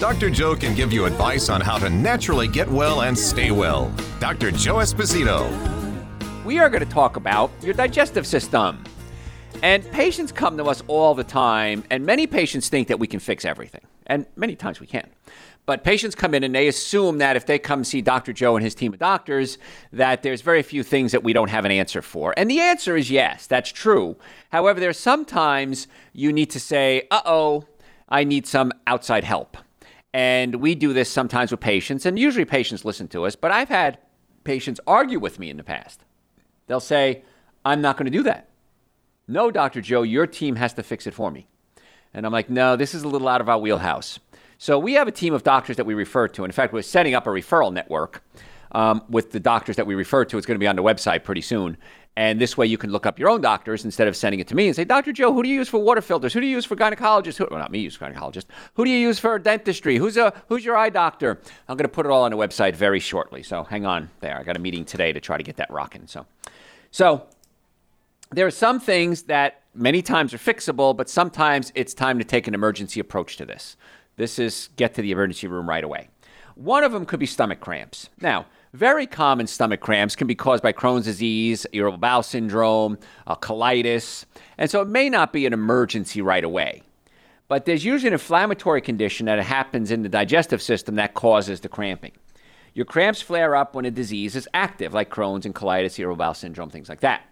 Dr. Joe can give you advice on how to naturally get well and stay well. Dr. Joe Esposito. We are going to talk about your digestive system. And patients come to us all the time, and many patients think that we can fix everything. And many times we can. But patients come in and they assume that if they come see Dr. Joe and his team of doctors, that there's very few things that we don't have an answer for. And the answer is yes, that's true. However, there there's sometimes you need to say, uh oh, I need some outside help. And we do this sometimes with patients, and usually patients listen to us, but I've had patients argue with me in the past. They'll say, I'm not going to do that. No, Dr. Joe, your team has to fix it for me. And I'm like, no, this is a little out of our wheelhouse. So we have a team of doctors that we refer to. In fact, we're setting up a referral network um, with the doctors that we refer to. It's going to be on the website pretty soon. And this way you can look up your own doctors instead of sending it to me and say, Dr. Joe, who do you use for water filters? Who do you use for gynecologists? Who, well, not me, use gynecologist. Who do you use for dentistry? Who's, a, who's your eye doctor? I'm going to put it all on the website very shortly. So hang on there. I got a meeting today to try to get that rocking. So, so there are some things that many times are fixable, but sometimes it's time to take an emergency approach to this. This is get to the emergency room right away. One of them could be stomach cramps. Now, very common stomach cramps can be caused by Crohn's disease, irritable bowel syndrome, uh, colitis, and so it may not be an emergency right away. But there's usually an inflammatory condition that happens in the digestive system that causes the cramping. Your cramps flare up when a disease is active, like Crohn's and colitis, irritable bowel syndrome, things like that.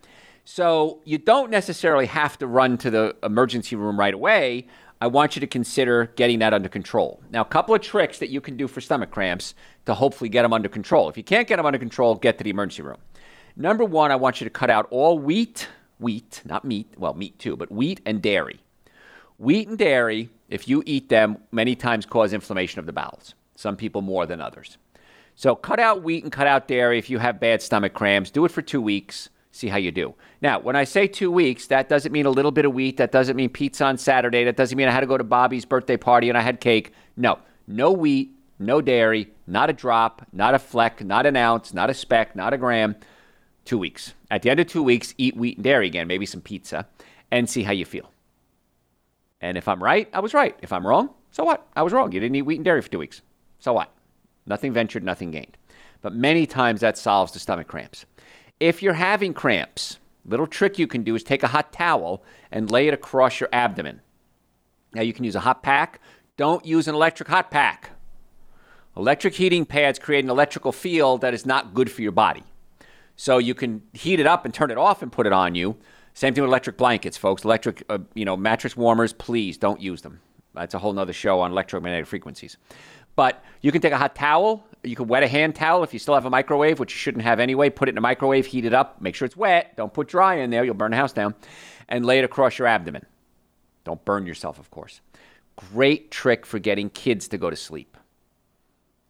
So you don't necessarily have to run to the emergency room right away, I want you to consider getting that under control. Now, a couple of tricks that you can do for stomach cramps to hopefully get them under control. If you can't get them under control, get to the emergency room. Number one, I want you to cut out all wheat, wheat, not meat, well, meat too, but wheat and dairy. Wheat and dairy, if you eat them, many times cause inflammation of the bowels, some people more than others. So cut out wheat and cut out dairy if you have bad stomach cramps. Do it for two weeks see how you do. Now, when I say two weeks, that doesn't mean a little bit of wheat. That doesn't mean pizza on Saturday. That doesn't mean I had to go to Bobby's birthday party and I had cake. No, no wheat, no dairy, not a drop, not a fleck, not an ounce, not a speck, not a gram. Two weeks. At the end of two weeks, eat wheat and dairy again, maybe some pizza, and see how you feel. And if I'm right, I was right. If I'm wrong, so what? I was wrong. You didn't eat wheat and dairy for two weeks. So what? Nothing ventured, nothing gained. But many times that solves the stomach cramps. If you're having cramps, little trick you can do is take a hot towel and lay it across your abdomen. Now you can use a hot pack. Don't use an electric hot pack. Electric heating pads create an electrical field that is not good for your body. So you can heat it up and turn it off and put it on you. Same thing with electric blankets, folks. Electric, uh, you know, mattress warmers. Please don't use them. That's a whole nother show on electromagnetic frequencies. But you can take a hot towel. You can wet a hand towel if you still have a microwave, which you shouldn't have anyway. Put it in a microwave, heat it up, make sure it's wet. Don't put dry in there, you'll burn the house down. And lay it across your abdomen. Don't burn yourself, of course. Great trick for getting kids to go to sleep.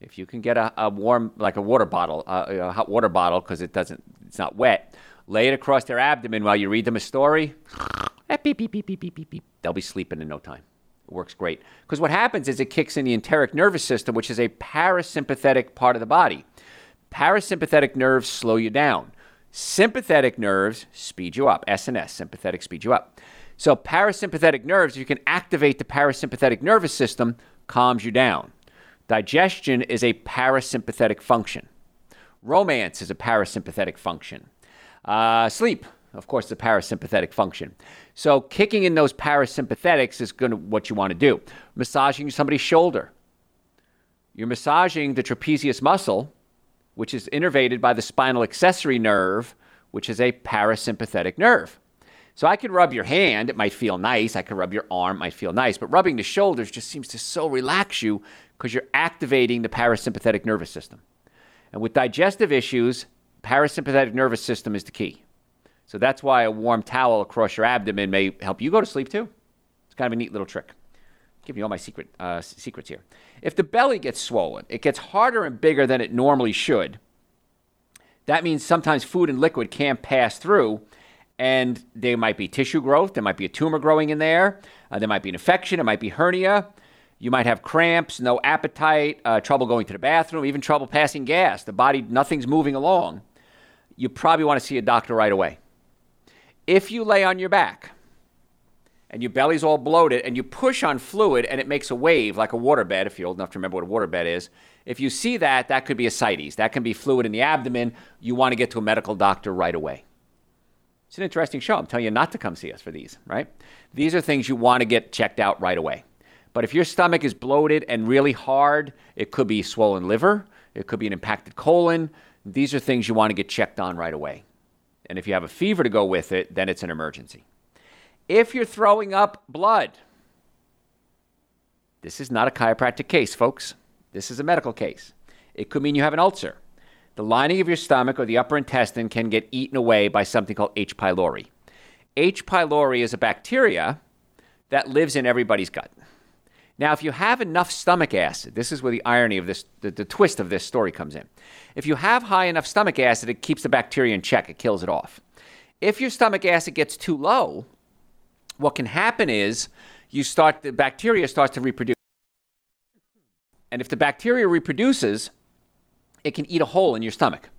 If you can get a, a warm, like a water bottle, uh, a hot water bottle, because it doesn't, it's not wet, lay it across their abdomen while you read them a story. beep, beep, beep, beep, beep, beep, beep. They'll be sleeping in no time. Works great. Because what happens is it kicks in the enteric nervous system, which is a parasympathetic part of the body. Parasympathetic nerves slow you down. Sympathetic nerves speed you up. SNS, sympathetic speed you up. So parasympathetic nerves, you can activate the parasympathetic nervous system, calms you down. Digestion is a parasympathetic function. Romance is a parasympathetic function. Uh, sleep, of course, the parasympathetic function. So kicking in those parasympathetics is going to what you want to do. Massaging somebody's shoulder. You're massaging the trapezius muscle, which is innervated by the spinal accessory nerve, which is a parasympathetic nerve. So I could rub your hand, it might feel nice. I could rub your arm, it might feel nice. But rubbing the shoulders just seems to so relax you because you're activating the parasympathetic nervous system. And with digestive issues, parasympathetic nervous system is the key. So that's why a warm towel across your abdomen may help you go to sleep too. It's kind of a neat little trick. Giving you all my secret uh, secrets here. If the belly gets swollen, it gets harder and bigger than it normally should. That means sometimes food and liquid can't pass through, and there might be tissue growth, there might be a tumor growing in there, uh, there might be an infection, it might be hernia. You might have cramps, no appetite, uh, trouble going to the bathroom, even trouble passing gas. The body, nothing's moving along. You probably want to see a doctor right away. If you lay on your back and your belly's all bloated and you push on fluid and it makes a wave like a waterbed, if you're old enough to remember what a waterbed is, if you see that, that could be ascites. That can be fluid in the abdomen. You want to get to a medical doctor right away. It's an interesting show. I'm telling you not to come see us for these, right? These are things you want to get checked out right away. But if your stomach is bloated and really hard, it could be swollen liver, it could be an impacted colon. These are things you want to get checked on right away. And if you have a fever to go with it, then it's an emergency. If you're throwing up blood, this is not a chiropractic case, folks. This is a medical case. It could mean you have an ulcer. The lining of your stomach or the upper intestine can get eaten away by something called H. pylori. H. pylori is a bacteria that lives in everybody's gut. Now, if you have enough stomach acid, this is where the irony of this, the, the, twist of this story comes in. If you have high enough stomach acid, it keeps the bacteria in check, it kills it off. If your stomach acid gets too low, what can happen is you start, the bacteria starts to reproduce. And if the bacteria reproduces, it can eat a hole in your stomach.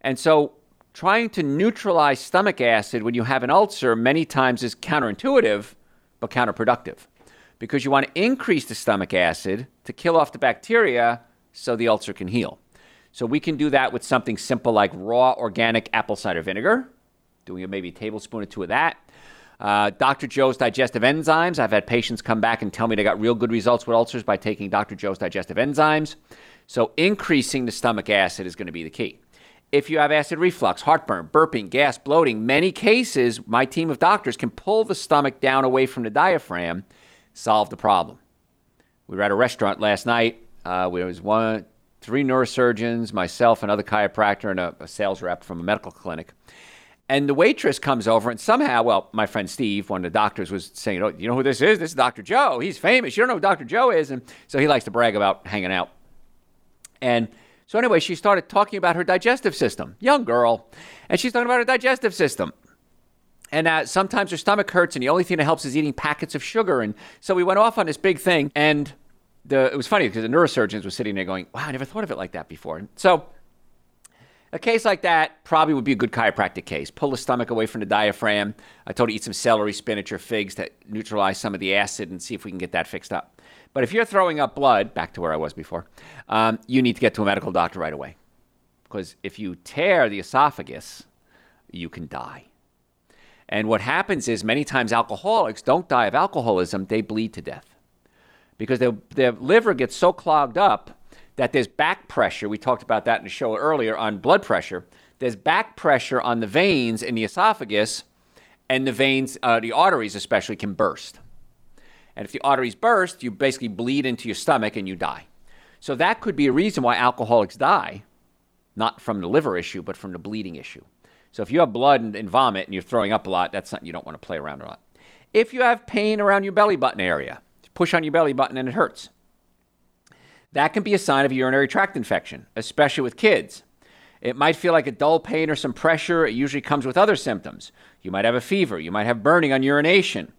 And so, trying to neutralize stomach acid when you have an ulcer many times is counterintuitive, but counterproductive because you want to increase the stomach acid to kill off the bacteria so the ulcer can heal. So we can do that with something simple like raw organic apple cider vinegar, doing maybe a tablespoon or two of that. Uh, Dr. Joe's digestive enzymes. I've had patients come back and tell me they got real good results with ulcers by taking Dr. Joe's digestive enzymes. So increasing the stomach acid is going to be the key. If you have acid reflux, heartburn, burping, gas, bloating, many cases, my team of doctors can pull the stomach down away from the diaphragm solve the problem. We were at a restaurant last night. Uh, there was one, three neurosurgeons, myself, another chiropractor, and a, a sales rep from a medical clinic. And the waitress comes over, and somehow, well, my friend Steve, one of the doctors, was saying, "Oh, you know who this is? This is Dr. Joe. He's famous. You don't know who Dr. Joe is." And so he likes to brag about hanging out. And so anyway, she started talking about her digestive system. Young girl, and she's talking about her digestive system. And uh, sometimes her stomach hurts, and the only thing that helps is eating packets of sugar. And so we went off on this big thing. And the, it was funny because the neurosurgeons were sitting there going, wow, I never thought of it like that before. And so a case like that probably would be a good chiropractic case. Pull the stomach away from the diaphragm. I told you eat some celery, spinach, or figs to neutralize some of the acid and see if we can get that fixed up. But if you're throwing up blood, back to where I was before, um, you need to get to a medical doctor right away. Because if you tear the esophagus, you can die. And what happens is many times alcoholics don't die of alcoholism, they bleed to death. Because their, their liver gets so clogged up that there's back pressure. We talked about that in the show earlier on blood pressure. There's back pressure on the veins in the esophagus, and the veins, uh, the arteries especially, can burst. And if the arteries burst, you basically bleed into your stomach and you die. So that could be a reason why alcoholics die, not from the liver issue, but from the bleeding issue. So if you have blood and, and vomit and you're throwing up a lot, that's something you don't want to play around a lot. If you have pain around your belly button area, push on your belly button and it hurts. That can be a sign of a urinary tract infection, especially with kids. It might feel like a dull pain or some pressure. It usually comes with other symptoms. You might have a fever. You might have burning on urination.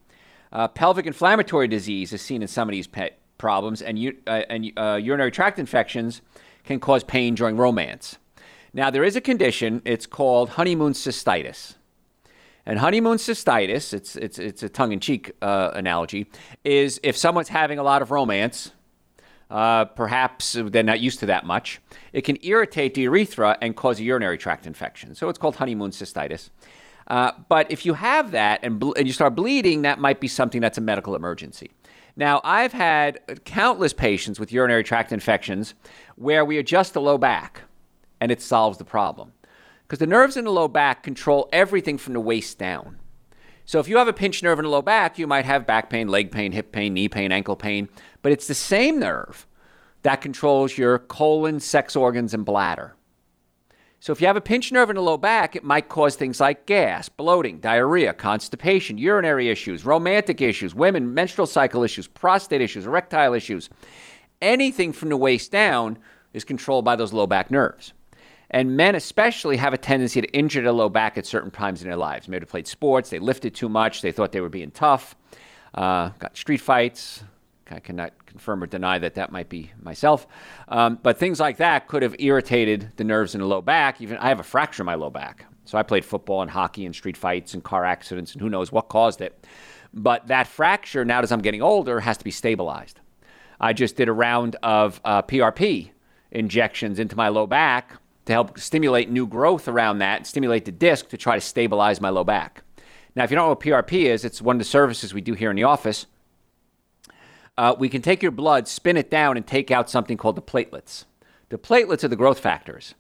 Uh, pelvic inflammatory disease is seen in some of these pet problems, and, uh, and uh, urinary tract infections can cause pain during romance. Now, there is a condition, it's called honeymoon cystitis. And honeymoon cystitis, it's, it's, it's a tongue in cheek uh, analogy, is if someone's having a lot of romance, uh, perhaps they're not used to that much, it can irritate the urethra and cause a urinary tract infection. So it's called honeymoon cystitis. Uh, but if you have that and, ble- and you start bleeding, that might be something that's a medical emergency. Now, I've had countless patients with urinary tract infections where we adjust the low back and it solves the problem. Because the nerves in the low back control everything from the waist down. So if you have a pinched nerve in the low back, you might have back pain, leg pain, hip pain, knee pain, ankle pain, but it's the same nerve that controls your colon, sex organs, and bladder. So if you have a pinched nerve in the low back, it might cause things like gas, bloating, diarrhea, constipation, urinary issues, romantic issues, women, menstrual cycle issues, prostate issues, erectile issues. Anything from the waist down is controlled by those low back nerves. And men, especially, have a tendency to injure their low back at certain times in their lives. Maybe they played sports, they lifted too much, they thought they were being tough, uh, got street fights. I cannot confirm or deny that that might be myself. Um, but things like that could have irritated the nerves in the low back. Even I have a fracture in my low back. So I played football and hockey and street fights and car accidents and who knows what caused it. But that fracture, now as I'm getting older, has to be stabilized. I just did a round of uh, PRP injections into my low back to help stimulate new growth around that, stimulate the disc to try to stabilize my low back. Now, if you don't know what PRP is, it's one of the services we do here in the office. Uh, we can take your blood, spin it down, and take out something called the platelets. The platelets are the growth factors.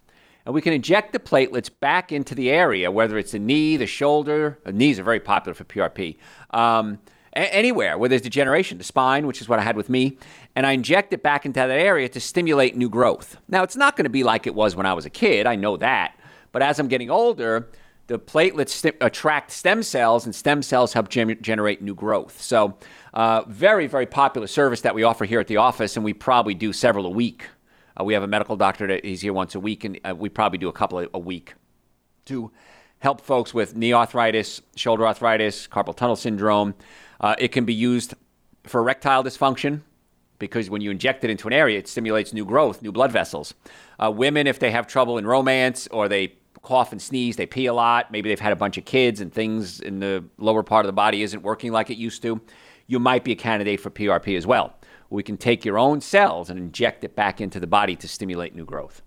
And we can inject the platelets back into the area, whether it's the knee, the shoulder. The uh, knees are very popular for PRP. Um, anywhere where there's degeneration, the spine, which is what I had with me, and I inject it back into that area to stimulate new growth. Now, it's not going to be like it was when I was a kid, I know that. But as I'm getting older, the platelets st- attract stem cells, and stem cells help gem- generate new growth. So, uh, very, very popular service that we offer here at the office, and we probably do several a week. Uh, we have a medical doctor that he's here once a week, and uh, we probably do a couple a week to help folks with knee arthritis, shoulder arthritis, carpal tunnel syndrome. Uh, it can be used for erectile dysfunction because when you inject it into an area, it stimulates new growth, new blood vessels. Uh, women, if they have trouble in romance or they cough and sneeze, they pee a lot, maybe they've had a bunch of kids and things in the lower part of the body isn't working like it used to, you might be a candidate for PRP as well. We can take your own cells and inject it back into the body to stimulate new growth.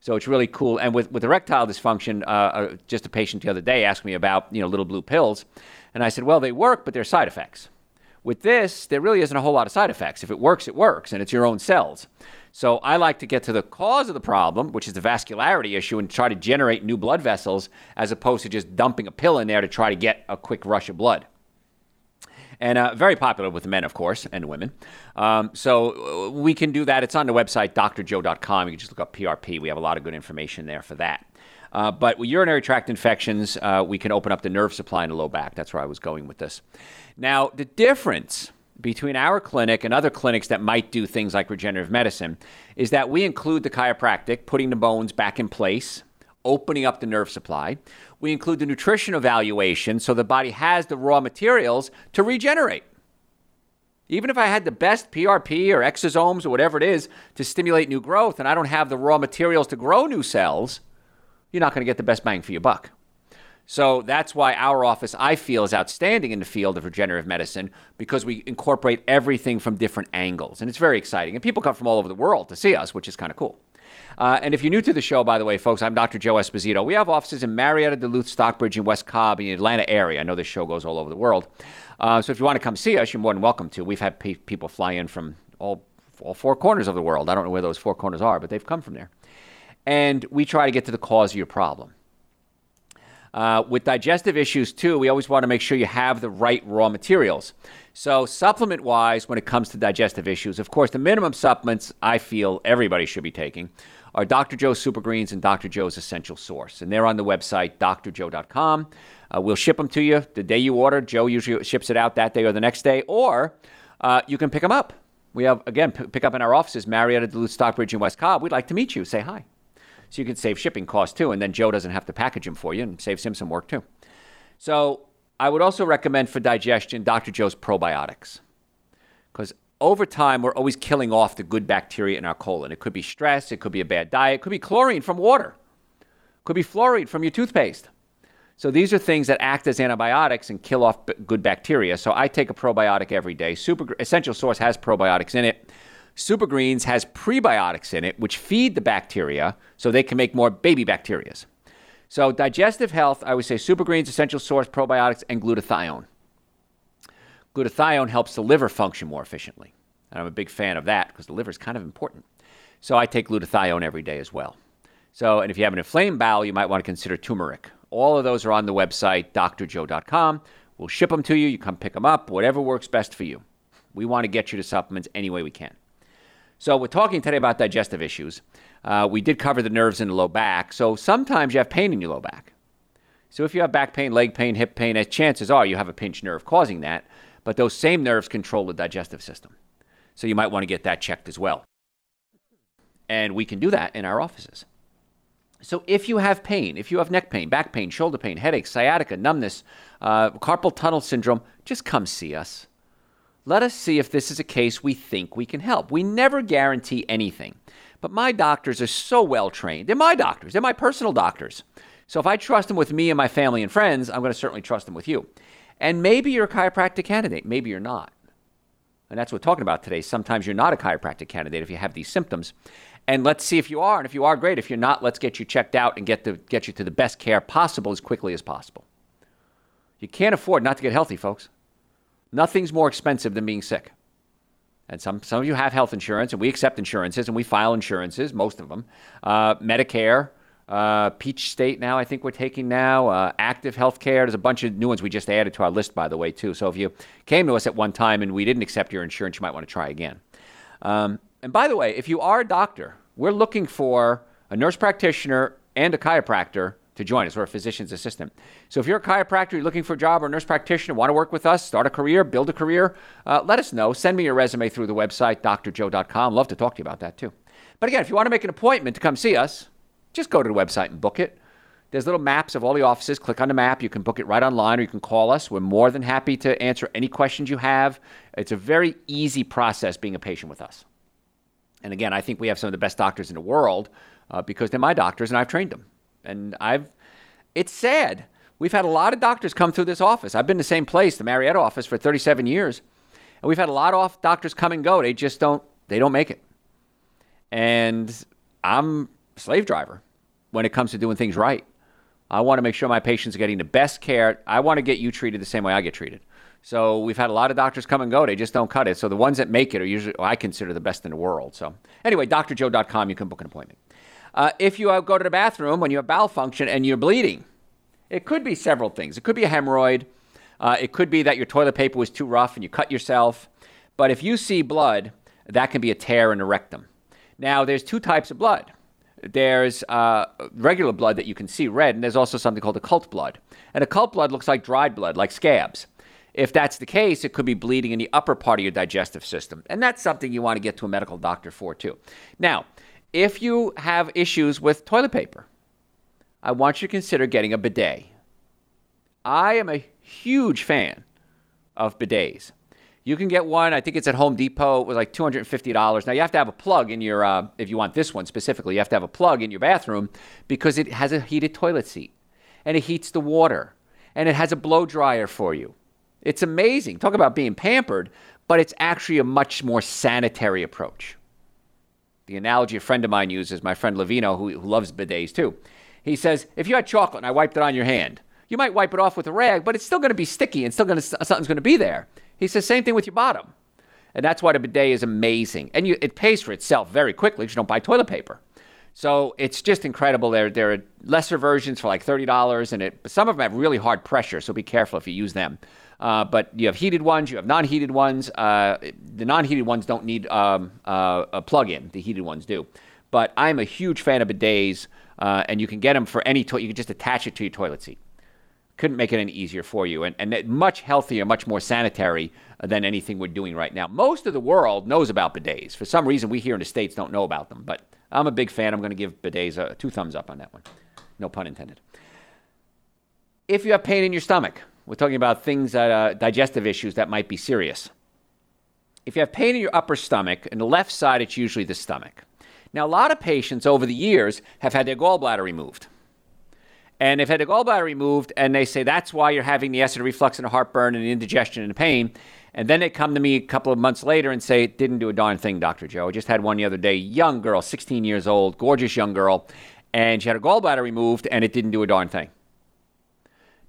So it's really cool. And with, with erectile dysfunction, uh, uh, just a patient the other day asked me about you know little blue pills, and I said, well, they work, but they're side effects. With this, there really isn't a whole lot of side effects. If it works, it works, and it's your own cells. So I like to get to the cause of the problem, which is the vascularity issue, and try to generate new blood vessels as opposed to just dumping a pill in there to try to get a quick rush of blood and uh, very popular with men, of course, and women. Um, so uh, we can do that. It's on the website, drjoe.com. You can just look up PRP. We have a lot of good information there for that. Uh, but with urinary tract infections, uh, we can open up the nerve supply in the low back. That's where I was going with this. Now, the difference between our clinic and other clinics that might do things like regenerative medicine is that we include the chiropractic, putting the bones back in place, opening up the nerve supply. We include the nutrition evaluation so the body has the raw materials to regenerate. Even if I had the best PRP or exosomes or whatever it is to stimulate new growth and I don't have the raw materials to grow new cells, you're not going to get the best bang for your buck. So that's why our office, I feel, is outstanding in the field of regenerative medicine because we incorporate everything from different angles. And it's very exciting. And people come from all over the world to see us, which is kind of cool. Uh, and if you're new to the show, by the way, folks, I'm Dr. Joe Esposito. We have offices in Marietta, Duluth, Stockbridge, and West Cobb in the Atlanta area. I know this show goes all over the world. Uh, so if you want to come see us, you're more than welcome to. We've had pe- people fly in from all, all four corners of the world. I don't know where those four corners are, but they've come from there. And we try to get to the cause of your problem. Uh, with digestive issues, too, we always want to make sure you have the right raw materials. So, supplement wise, when it comes to digestive issues, of course, the minimum supplements I feel everybody should be taking are Dr. Joe's Super Greens and Dr. Joe's Essential Source. And they're on the website, drjoe.com. Uh, we'll ship them to you the day you order. Joe usually ships it out that day or the next day, or uh, you can pick them up. We have, again, p- pick up in our offices, Marietta, Duluth, Stockbridge, and West Cobb. We'd like to meet you. Say hi so you can save shipping costs too. And then Joe doesn't have to package them for you and saves him some work too. So I would also recommend for digestion Dr. Joe's probiotics because over time we're always killing off the good bacteria in our colon. It could be stress, it could be a bad diet, it could be chlorine from water, it could be fluoride from your toothpaste. So these are things that act as antibiotics and kill off good bacteria. So I take a probiotic every day. Super Essential Source has probiotics in it. Super Greens has prebiotics in it, which feed the bacteria so they can make more baby bacterias. So, digestive health, I would say Super Greens, Essential Source, probiotics, and glutathione. Glutathione helps the liver function more efficiently. And I'm a big fan of that because the liver is kind of important. So, I take glutathione every day as well. So, and if you have an inflamed bowel, you might want to consider turmeric. All of those are on the website, drjoe.com. We'll ship them to you. You come pick them up, whatever works best for you. We want to get you to supplements any way we can. So, we're talking today about digestive issues. Uh, we did cover the nerves in the low back. So, sometimes you have pain in your low back. So, if you have back pain, leg pain, hip pain, as chances are you have a pinched nerve causing that. But those same nerves control the digestive system. So, you might want to get that checked as well. And we can do that in our offices. So if you have pain, if you have neck pain, back pain, shoulder pain, headaches, sciatica, numbness, uh, carpal tunnel syndrome, just come see us. Let us see if this is a case we think we can help. We never guarantee anything, but my doctors are so well trained. They're my doctors, they're my personal doctors. So if I trust them with me and my family and friends, I'm going to certainly trust them with you. And maybe you're a chiropractic candidate, maybe you're not. And that's what we're talking about today. Sometimes you're not a chiropractic candidate if you have these symptoms and let's see if you are. And if you are, great. If you're not, let's get you checked out and get, to, get you to the best care possible as quickly as possible. You can't afford not to get healthy, folks. Nothing's more expensive than being sick. And some, some of you have health insurance, and we accept insurances, and we file insurances, most of them. Uh, Medicare, uh, Peach State now, I think we're taking now. Uh, active Healthcare. There's a bunch of new ones we just added to our list, by the way, too. So if you came to us at one time and we didn't accept your insurance, you might want to try again. Um, and by the way, if you are a doctor, we're looking for a nurse practitioner and a chiropractor to join us, or a physician's assistant. So if you're a chiropractor, you're looking for a job, or a nurse practitioner, want to work with us, start a career, build a career, uh, let us know. Send me your resume through the website, drjoe.com. Love to talk to you about that too. But again, if you want to make an appointment to come see us, just go to the website and book it. There's little maps of all the offices. Click on the map. You can book it right online or you can call us. We're more than happy to answer any questions you have. It's a very easy process being a patient with us. And again, I think we have some of the best doctors in the world uh, because they're my doctors and I've trained them. And I've, it's sad. We've had a lot of doctors come through this office. I've been the same place, the Marietta office, for 37 years. And we've had a lot of doctors come and go. They just don't, they don't make it. And I'm a slave driver when it comes to doing things right. I want to make sure my patients are getting the best care. I want to get you treated the same way I get treated. So we've had a lot of doctors come and go. They just don't cut it. So the ones that make it are usually, well, I consider the best in the world. So anyway, drjoe.com, you can book an appointment. Uh, if you uh, go to the bathroom when you have bowel function and you're bleeding, it could be several things. It could be a hemorrhoid. Uh, it could be that your toilet paper was too rough and you cut yourself. But if you see blood, that can be a tear in the rectum. Now, there's two types of blood. There's uh, regular blood that you can see red, and there's also something called occult blood. And occult blood looks like dried blood, like scabs. If that's the case, it could be bleeding in the upper part of your digestive system. And that's something you want to get to a medical doctor for, too. Now, if you have issues with toilet paper, I want you to consider getting a bidet. I am a huge fan of bidets. You can get one. I think it's at Home Depot. It was like two hundred and fifty dollars. Now you have to have a plug in your. Uh, if you want this one specifically, you have to have a plug in your bathroom because it has a heated toilet seat, and it heats the water, and it has a blow dryer for you. It's amazing. Talk about being pampered, but it's actually a much more sanitary approach. The analogy a friend of mine uses, my friend Levino, who, who loves bidets too. He says, if you had chocolate and I wiped it on your hand, you might wipe it off with a rag, but it's still going to be sticky and still going to something's going to be there. He says same thing with your bottom, and that's why the bidet is amazing, and you, it pays for itself very quickly because you don't buy toilet paper. So it's just incredible. There, there are lesser versions for like thirty dollars, and it some of them have really hard pressure, so be careful if you use them. Uh, but you have heated ones, you have non-heated ones. Uh, the non-heated ones don't need um, uh, a plug-in. The heated ones do. But I'm a huge fan of bidets, uh, and you can get them for any toilet. You can just attach it to your toilet seat. Couldn't make it any easier for you, and, and much healthier, much more sanitary than anything we're doing right now. Most of the world knows about bidets. For some reason, we here in the states don't know about them. But I'm a big fan. I'm going to give bidets a, two thumbs up on that one. No pun intended. If you have pain in your stomach, we're talking about things that uh, digestive issues that might be serious. If you have pain in your upper stomach, in the left side, it's usually the stomach. Now, a lot of patients over the years have had their gallbladder removed. And they've had the gallbladder removed, and they say that's why you're having the acid reflux and the heartburn and the indigestion and the pain. And then they come to me a couple of months later and say, It Didn't do a darn thing, Dr. Joe. I just had one the other day, young girl, 16 years old, gorgeous young girl, and she had her gallbladder removed, and it didn't do a darn thing.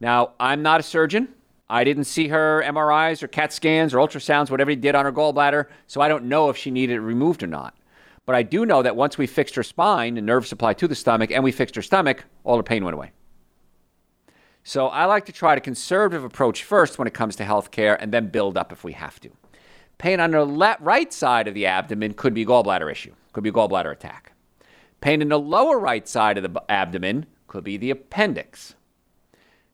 Now, I'm not a surgeon. I didn't see her MRIs or CAT scans or ultrasounds, whatever he did on her gallbladder, so I don't know if she needed it removed or not. But I do know that once we fixed her spine, and nerve supply to the stomach, and we fixed her stomach, all her pain went away. So I like to try a conservative approach first when it comes to healthcare and then build up if we have to. Pain on the left, right side of the abdomen could be gallbladder issue, could be gallbladder attack. Pain in the lower right side of the abdomen could be the appendix.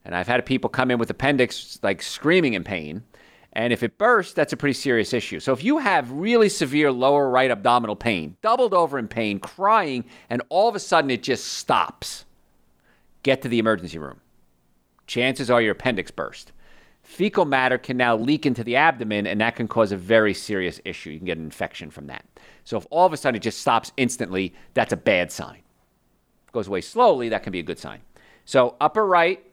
And I've had people come in with appendix like screaming in pain. And if it bursts, that's a pretty serious issue. So if you have really severe lower right abdominal pain, doubled over in pain, crying, and all of a sudden it just stops, get to the emergency room. Chances are your appendix burst. Fecal matter can now leak into the abdomen, and that can cause a very serious issue. You can get an infection from that. So if all of a sudden it just stops instantly, that's a bad sign. If it goes away slowly, that can be a good sign. So upper right,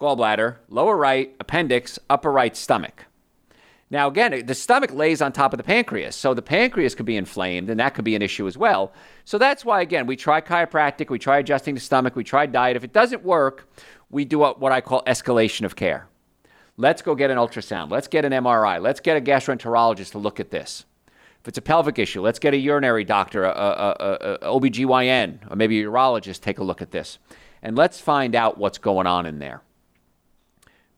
gallbladder, lower right, appendix, upper right, stomach. Now, again, the stomach lays on top of the pancreas, so the pancreas could be inflamed, and that could be an issue as well. So that's why, again, we try chiropractic, we try adjusting the stomach, we try diet. If it doesn't work, we do what I call escalation of care. Let's go get an ultrasound. Let's get an MRI. Let's get a gastroenterologist to look at this. If it's a pelvic issue, let's get a urinary doctor, a, a, a, a OBGYN, or maybe a urologist take a look at this. And let's find out what's going on in there.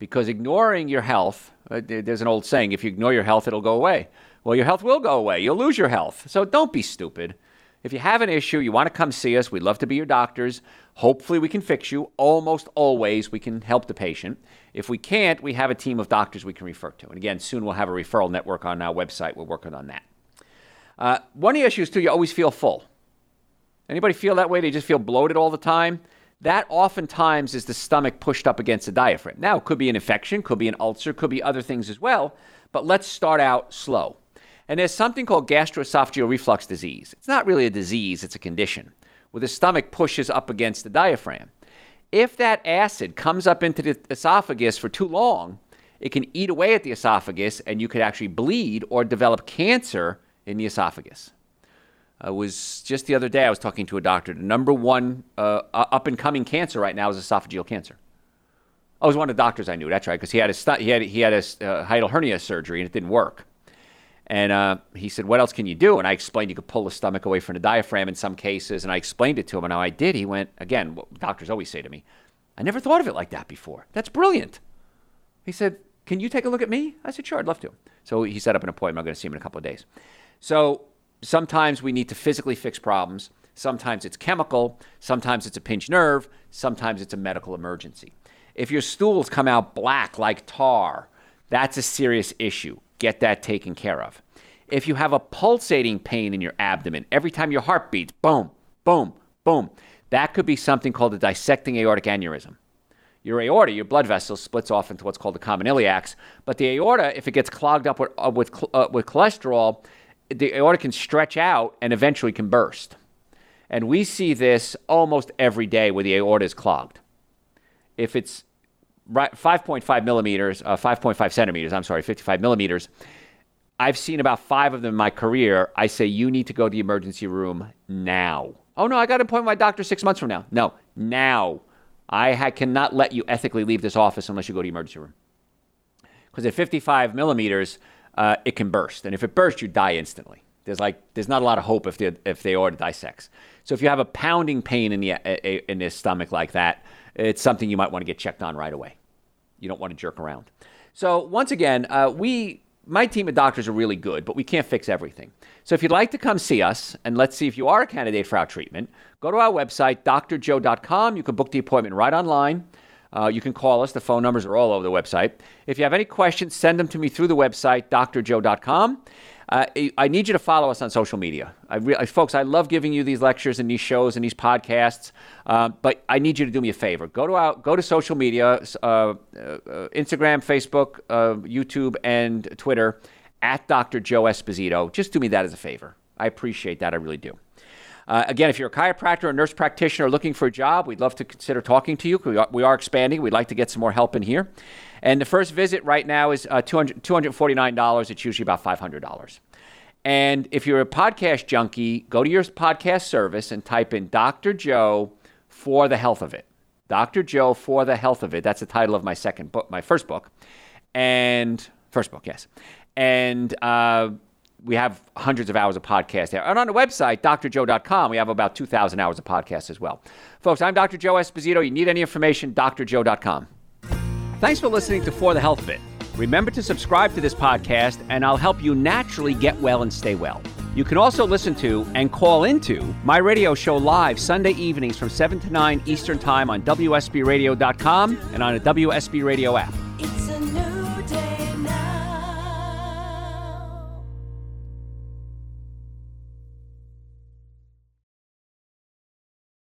Because ignoring your health, uh, there's an old saying if you ignore your health, it'll go away. Well, your health will go away. You'll lose your health. So don't be stupid. If you have an issue, you want to come see us, we'd love to be your doctors. Hopefully, we can fix you. Almost always, we can help the patient. If we can't, we have a team of doctors we can refer to. And again, soon we'll have a referral network on our website. We're working on that. Uh, one of the issues, too, you always feel full. Anybody feel that way? They just feel bloated all the time? That oftentimes is the stomach pushed up against the diaphragm. Now, it could be an infection, could be an ulcer, could be other things as well, but let's start out slow. And there's something called gastroesophageal reflux disease. It's not really a disease, it's a condition where the stomach pushes up against the diaphragm. If that acid comes up into the esophagus for too long, it can eat away at the esophagus and you could actually bleed or develop cancer in the esophagus. It was just the other day I was talking to a doctor. The number one uh, up and coming cancer right now is esophageal cancer. I was one of the doctors I knew. That's right, because he had a stu- he had he had a uh, hiatal hernia surgery and it didn't work. And uh, he said, "What else can you do?" And I explained you could pull the stomach away from the diaphragm in some cases. And I explained it to him, and how I did. He went again. What doctors always say to me, "I never thought of it like that before. That's brilliant." He said, "Can you take a look at me?" I said, "Sure, I'd love to." So he set up an appointment. I'm going to see him in a couple of days. So sometimes we need to physically fix problems. Sometimes it's chemical. Sometimes it's a pinched nerve. Sometimes it's a medical emergency. If your stools come out black like tar, that's a serious issue. Get that taken care of. If you have a pulsating pain in your abdomen, every time your heart beats, boom, boom, boom, that could be something called a dissecting aortic aneurysm. Your aorta, your blood vessel, splits off into what's called the common iliacs. But the aorta, if it gets clogged up with, uh, with, uh, with cholesterol, the aorta can stretch out and eventually can burst. And we see this almost every day where the aorta is clogged. If it's 5.5 millimeters, uh, 5.5 centimeters, I'm sorry, 55 millimeters, I've seen about five of them in my career. I say, you need to go to the emergency room now. Oh, no, I got an appointment with my doctor six months from now. No, now. I ha- cannot let you ethically leave this office unless you go to the emergency room. Because at 55 millimeters, uh, it can burst. And if it bursts, you die instantly. There's like there's not a lot of hope if they if the aorta dissects. So if you have a pounding pain in the in the stomach like that, it's something you might want to get checked on right away. You don't want to jerk around. So once again, uh, we my team of doctors are really good, but we can't fix everything. So if you'd like to come see us and let's see if you are a candidate for our treatment, go to our website, drjoe.com. You can book the appointment right online. Uh, you can call us. The phone numbers are all over the website. If you have any questions, send them to me through the website, drjoe.com. Uh, I need you to follow us on social media. I re- folks, I love giving you these lectures and these shows and these podcasts, uh, but I need you to do me a favor. Go to our, go to social media, uh, uh Instagram, Facebook, uh, YouTube, and Twitter at Dr. Joe Esposito. Just do me that as a favor. I appreciate that. I really do. Uh, again, if you're a chiropractor or nurse practitioner looking for a job, we'd love to consider talking to you. We are, we are expanding. We'd like to get some more help in here. And the first visit right now is uh, $200, $249. It's usually about $500. And if you're a podcast junkie, go to your podcast service and type in Dr. Joe for the health of it. Dr. Joe for the health of it. That's the title of my second book, my first book. And first book, yes. And uh, we have hundreds of hours of podcast there. And on the website, drjoe.com, we have about 2,000 hours of podcast as well. Folks, I'm Dr. Joe Esposito. You need any information, drjoe.com. Thanks for listening to For the Health of It. Remember to subscribe to this podcast, and I'll help you naturally get well and stay well. You can also listen to and call into my radio show live Sunday evenings from 7 to 9 Eastern Time on WSBRadio.com and on the WSB Radio app.